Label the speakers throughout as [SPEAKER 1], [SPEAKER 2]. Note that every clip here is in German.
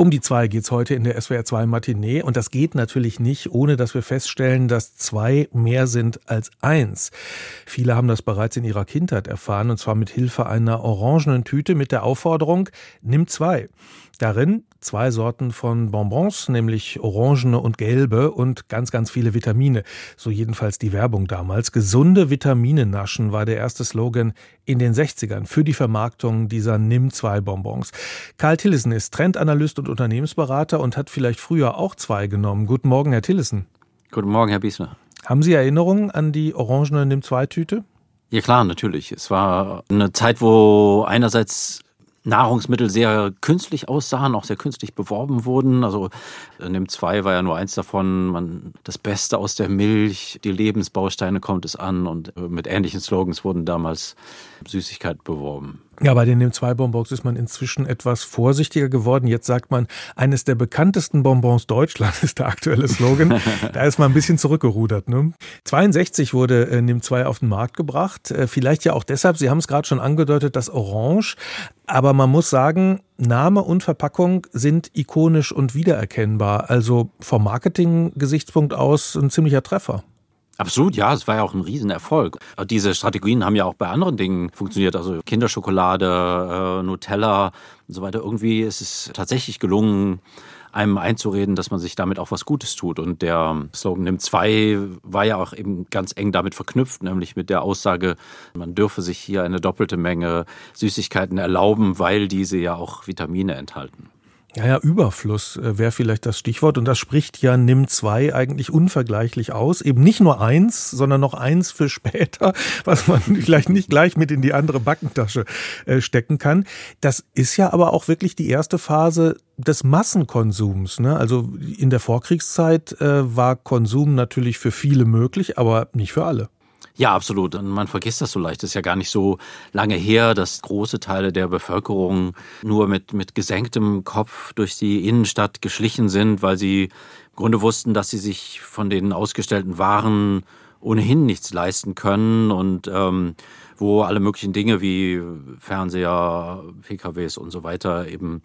[SPEAKER 1] Um die zwei geht's heute in der SWR 2 Matinee und das geht natürlich nicht, ohne dass wir feststellen, dass zwei mehr sind als eins. Viele haben das bereits in ihrer Kindheit erfahren und zwar mit Hilfe einer orangenen Tüte mit der Aufforderung, nimm zwei. Darin zwei Sorten von Bonbons, nämlich orangene und gelbe und ganz, ganz viele Vitamine. So jedenfalls die Werbung damals. Gesunde Vitamine naschen war der erste Slogan in den 60ern für die Vermarktung dieser Nimm-2-Bonbons. Karl Tillissen ist Trendanalyst und Unternehmensberater und hat vielleicht früher auch zwei genommen. Guten Morgen, Herr Tillissen.
[SPEAKER 2] Guten Morgen, Herr Biesler.
[SPEAKER 1] Haben Sie Erinnerungen an die orangene Nimm-2-Tüte?
[SPEAKER 2] Ja klar, natürlich. Es war eine Zeit, wo einerseits Nahrungsmittel sehr künstlich aussahen, auch sehr künstlich beworben wurden. Also NIM 2 war ja nur eins davon, man, das Beste aus der Milch, die Lebensbausteine kommt es an und äh, mit ähnlichen Slogans wurden damals Süßigkeiten beworben.
[SPEAKER 1] Ja, bei den NIM2-Bonbons ist man inzwischen etwas vorsichtiger geworden. Jetzt sagt man, eines der bekanntesten Bonbons Deutschlands ist der aktuelle Slogan. da ist man ein bisschen zurückgerudert. Ne? 62 wurde äh, NIM2 auf den Markt gebracht. Äh, vielleicht ja auch deshalb, Sie haben es gerade schon angedeutet, das Orange. Aber man muss sagen, Name und Verpackung sind ikonisch und wiedererkennbar. Also vom Marketing-Gesichtspunkt aus ein ziemlicher Treffer.
[SPEAKER 2] Absolut, ja, es war ja auch ein Riesenerfolg. Diese Strategien haben ja auch bei anderen Dingen funktioniert, also Kinderschokolade, äh, Nutella und so weiter. Irgendwie ist es tatsächlich gelungen, einem einzureden, dass man sich damit auch was Gutes tut. Und der Slogan Nimm zwei war ja auch eben ganz eng damit verknüpft, nämlich mit der Aussage, man dürfe sich hier eine doppelte Menge Süßigkeiten erlauben, weil diese ja auch Vitamine enthalten.
[SPEAKER 1] Ja, ja, Überfluss äh, wäre vielleicht das Stichwort. Und das spricht ja Nimm 2 eigentlich unvergleichlich aus. Eben nicht nur eins, sondern noch eins für später, was man vielleicht nicht gleich mit in die andere Backentasche äh, stecken kann. Das ist ja aber auch wirklich die erste Phase des Massenkonsums. Ne? Also in der Vorkriegszeit äh, war Konsum natürlich für viele möglich, aber nicht für alle.
[SPEAKER 2] Ja, absolut. Und man vergisst das so leicht. Es ist ja gar nicht so lange her, dass große Teile der Bevölkerung nur mit, mit gesenktem Kopf durch die Innenstadt geschlichen sind, weil sie im Grunde wussten, dass sie sich von den ausgestellten Waren ohnehin nichts leisten können und ähm, wo alle möglichen Dinge wie Fernseher, PKWs und so weiter eben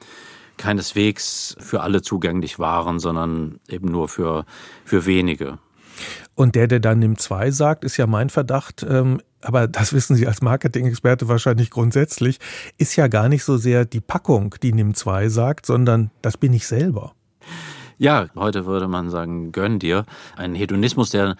[SPEAKER 2] keineswegs für alle zugänglich waren, sondern eben nur für, für wenige.
[SPEAKER 1] Und der, der dann NIM 2 sagt, ist ja mein Verdacht, ähm, aber das wissen Sie als Marketing-Experte wahrscheinlich grundsätzlich, ist ja gar nicht so sehr die Packung, die NIM 2 sagt, sondern das bin ich selber.
[SPEAKER 2] Ja, heute würde man sagen, gönn dir. Ein Hedonismus, der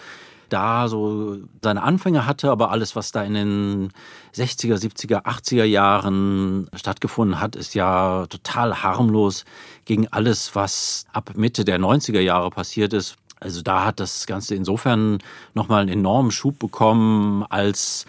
[SPEAKER 2] da so seine Anfänge hatte, aber alles, was da in den 60er, 70er, 80er Jahren stattgefunden hat, ist ja total harmlos gegen alles, was ab Mitte der 90er Jahre passiert ist, also da hat das Ganze insofern nochmal einen enormen Schub bekommen, als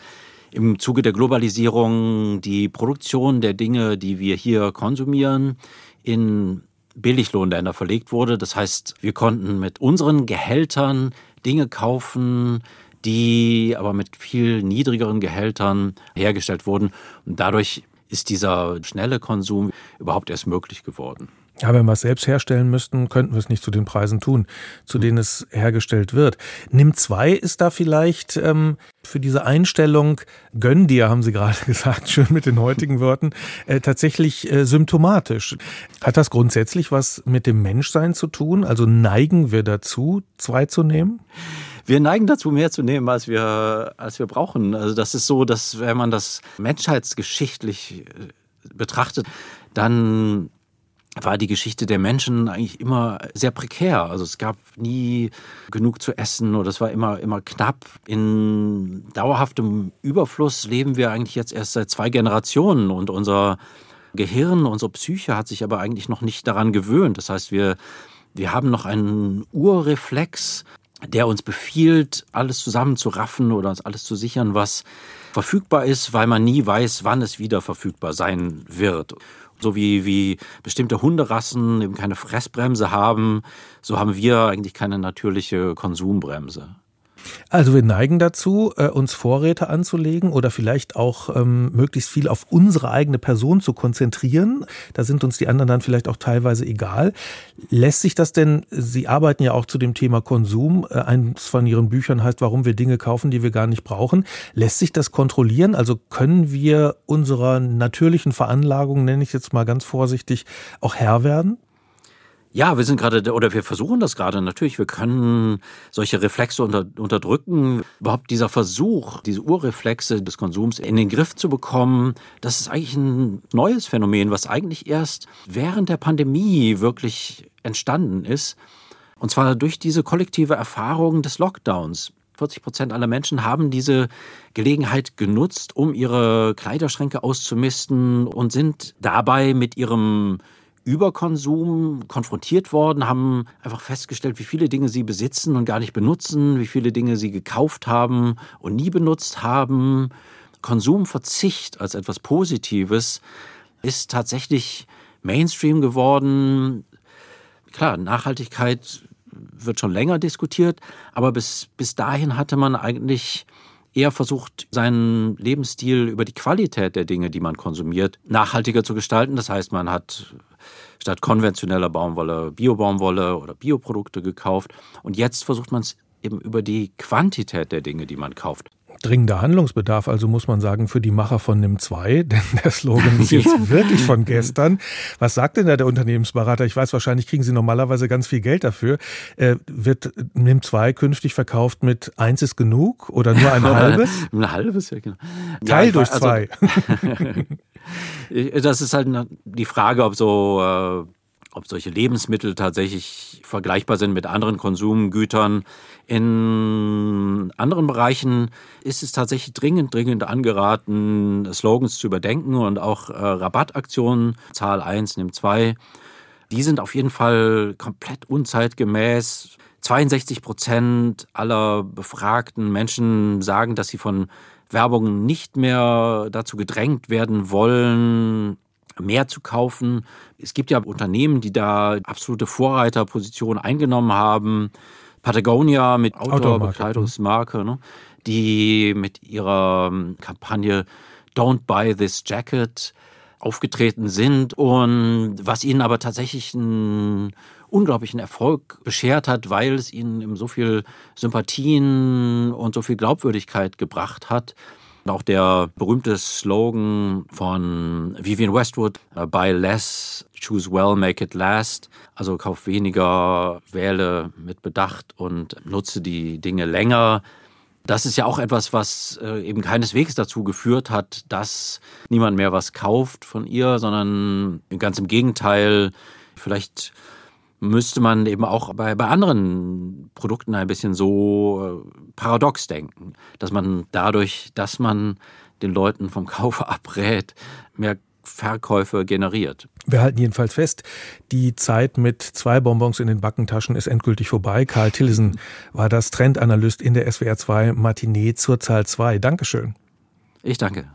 [SPEAKER 2] im Zuge der Globalisierung die Produktion der Dinge, die wir hier konsumieren, in Billiglohnländer verlegt wurde. Das heißt, wir konnten mit unseren Gehältern Dinge kaufen, die aber mit viel niedrigeren Gehältern hergestellt wurden. Und dadurch ist dieser schnelle Konsum überhaupt erst möglich geworden.
[SPEAKER 1] Ja, wenn wir es selbst herstellen müssten, könnten wir es nicht zu den Preisen tun, zu denen es hergestellt wird. Nimm zwei ist da vielleicht ähm, für diese Einstellung, gönn dir, haben Sie gerade gesagt, schön mit den heutigen Worten, äh, tatsächlich äh, symptomatisch. Hat das grundsätzlich was mit dem Menschsein zu tun? Also neigen wir dazu, zwei zu nehmen?
[SPEAKER 2] wir neigen dazu, mehr zu nehmen, als wir, als wir brauchen. Also das ist so, dass wenn man das menschheitsgeschichtlich äh, betrachtet, dann war die Geschichte der Menschen eigentlich immer sehr prekär. Also es gab nie genug zu essen oder es war immer, immer knapp. In dauerhaftem Überfluss leben wir eigentlich jetzt erst seit zwei Generationen und unser Gehirn, unsere Psyche hat sich aber eigentlich noch nicht daran gewöhnt. Das heißt, wir, wir haben noch einen Urreflex, der uns befiehlt, alles zusammenzuraffen oder uns alles zu sichern, was verfügbar ist, weil man nie weiß, wann es wieder verfügbar sein wird. So wie, wie bestimmte Hunderassen eben keine Fressbremse haben, so haben wir eigentlich keine natürliche Konsumbremse.
[SPEAKER 1] Also wir neigen dazu, äh, uns Vorräte anzulegen oder vielleicht auch ähm, möglichst viel auf unsere eigene Person zu konzentrieren. Da sind uns die anderen dann vielleicht auch teilweise egal. Lässt sich das denn, Sie arbeiten ja auch zu dem Thema Konsum, äh, eins von Ihren Büchern heißt, warum wir Dinge kaufen, die wir gar nicht brauchen. Lässt sich das kontrollieren? Also können wir unserer natürlichen Veranlagung, nenne ich jetzt mal ganz vorsichtig, auch Herr werden?
[SPEAKER 2] Ja, wir sind gerade, oder wir versuchen das gerade natürlich. Wir können solche Reflexe unter, unterdrücken. Überhaupt dieser Versuch, diese Urreflexe des Konsums in den Griff zu bekommen, das ist eigentlich ein neues Phänomen, was eigentlich erst während der Pandemie wirklich entstanden ist. Und zwar durch diese kollektive Erfahrung des Lockdowns. 40 Prozent aller Menschen haben diese Gelegenheit genutzt, um ihre Kleiderschränke auszumisten und sind dabei mit ihrem Überkonsum konfrontiert worden, haben einfach festgestellt, wie viele Dinge sie besitzen und gar nicht benutzen, wie viele Dinge sie gekauft haben und nie benutzt haben. Konsumverzicht als etwas Positives ist tatsächlich Mainstream geworden. Klar, Nachhaltigkeit wird schon länger diskutiert, aber bis, bis dahin hatte man eigentlich eher versucht, seinen Lebensstil über die Qualität der Dinge, die man konsumiert, nachhaltiger zu gestalten. Das heißt, man hat statt konventioneller Baumwolle Biobaumwolle oder Bioprodukte gekauft. Und jetzt versucht man es eben über die Quantität der Dinge, die man kauft.
[SPEAKER 1] Dringender Handlungsbedarf, also muss man sagen, für die Macher von NIM 2, denn der Slogan ist jetzt wirklich von gestern. Was sagt denn da der Unternehmensberater? Ich weiß, wahrscheinlich kriegen Sie normalerweise ganz viel Geld dafür. Äh, wird NIM 2 künftig verkauft mit eins ist genug oder nur ein halbes?
[SPEAKER 2] ein halbes, ja genau.
[SPEAKER 1] Teil ja, durch also, zwei.
[SPEAKER 2] das ist halt die Frage, ob so äh, ob solche Lebensmittel tatsächlich vergleichbar sind mit anderen Konsumgütern. In anderen Bereichen ist es tatsächlich dringend, dringend angeraten, Slogans zu überdenken und auch äh, Rabattaktionen, Zahl 1, nimm 2. Die sind auf jeden Fall komplett unzeitgemäß. 62 Prozent aller befragten Menschen sagen, dass sie von Werbung nicht mehr dazu gedrängt werden wollen, mehr zu kaufen. Es gibt ja Unternehmen, die da absolute Vorreiterpositionen eingenommen haben. Patagonia mit Outdoor-Bekleidungsmarke, ne, die mit ihrer ähm, Kampagne Don't Buy This Jacket aufgetreten sind und was ihnen aber tatsächlich einen unglaublichen Erfolg beschert hat, weil es ihnen eben so viel Sympathien und so viel Glaubwürdigkeit gebracht hat. Auch der berühmte Slogan von Vivian Westwood, Buy less, choose well, make it last. Also kauf weniger, wähle mit Bedacht und nutze die Dinge länger. Das ist ja auch etwas, was äh, eben keineswegs dazu geführt hat, dass niemand mehr was kauft von ihr, sondern ganz im Gegenteil, vielleicht müsste man eben auch bei, bei anderen Produkten ein bisschen so äh, paradox denken, dass man dadurch, dass man den Leuten vom Kauf abrät, mehr Verkäufe generiert.
[SPEAKER 1] Wir halten jedenfalls fest, die Zeit mit zwei Bonbons in den Backentaschen ist endgültig vorbei. Karl Tillesen war das Trendanalyst in der SWR 2 Matinee zur Zahl 2. Dankeschön.
[SPEAKER 2] Ich danke.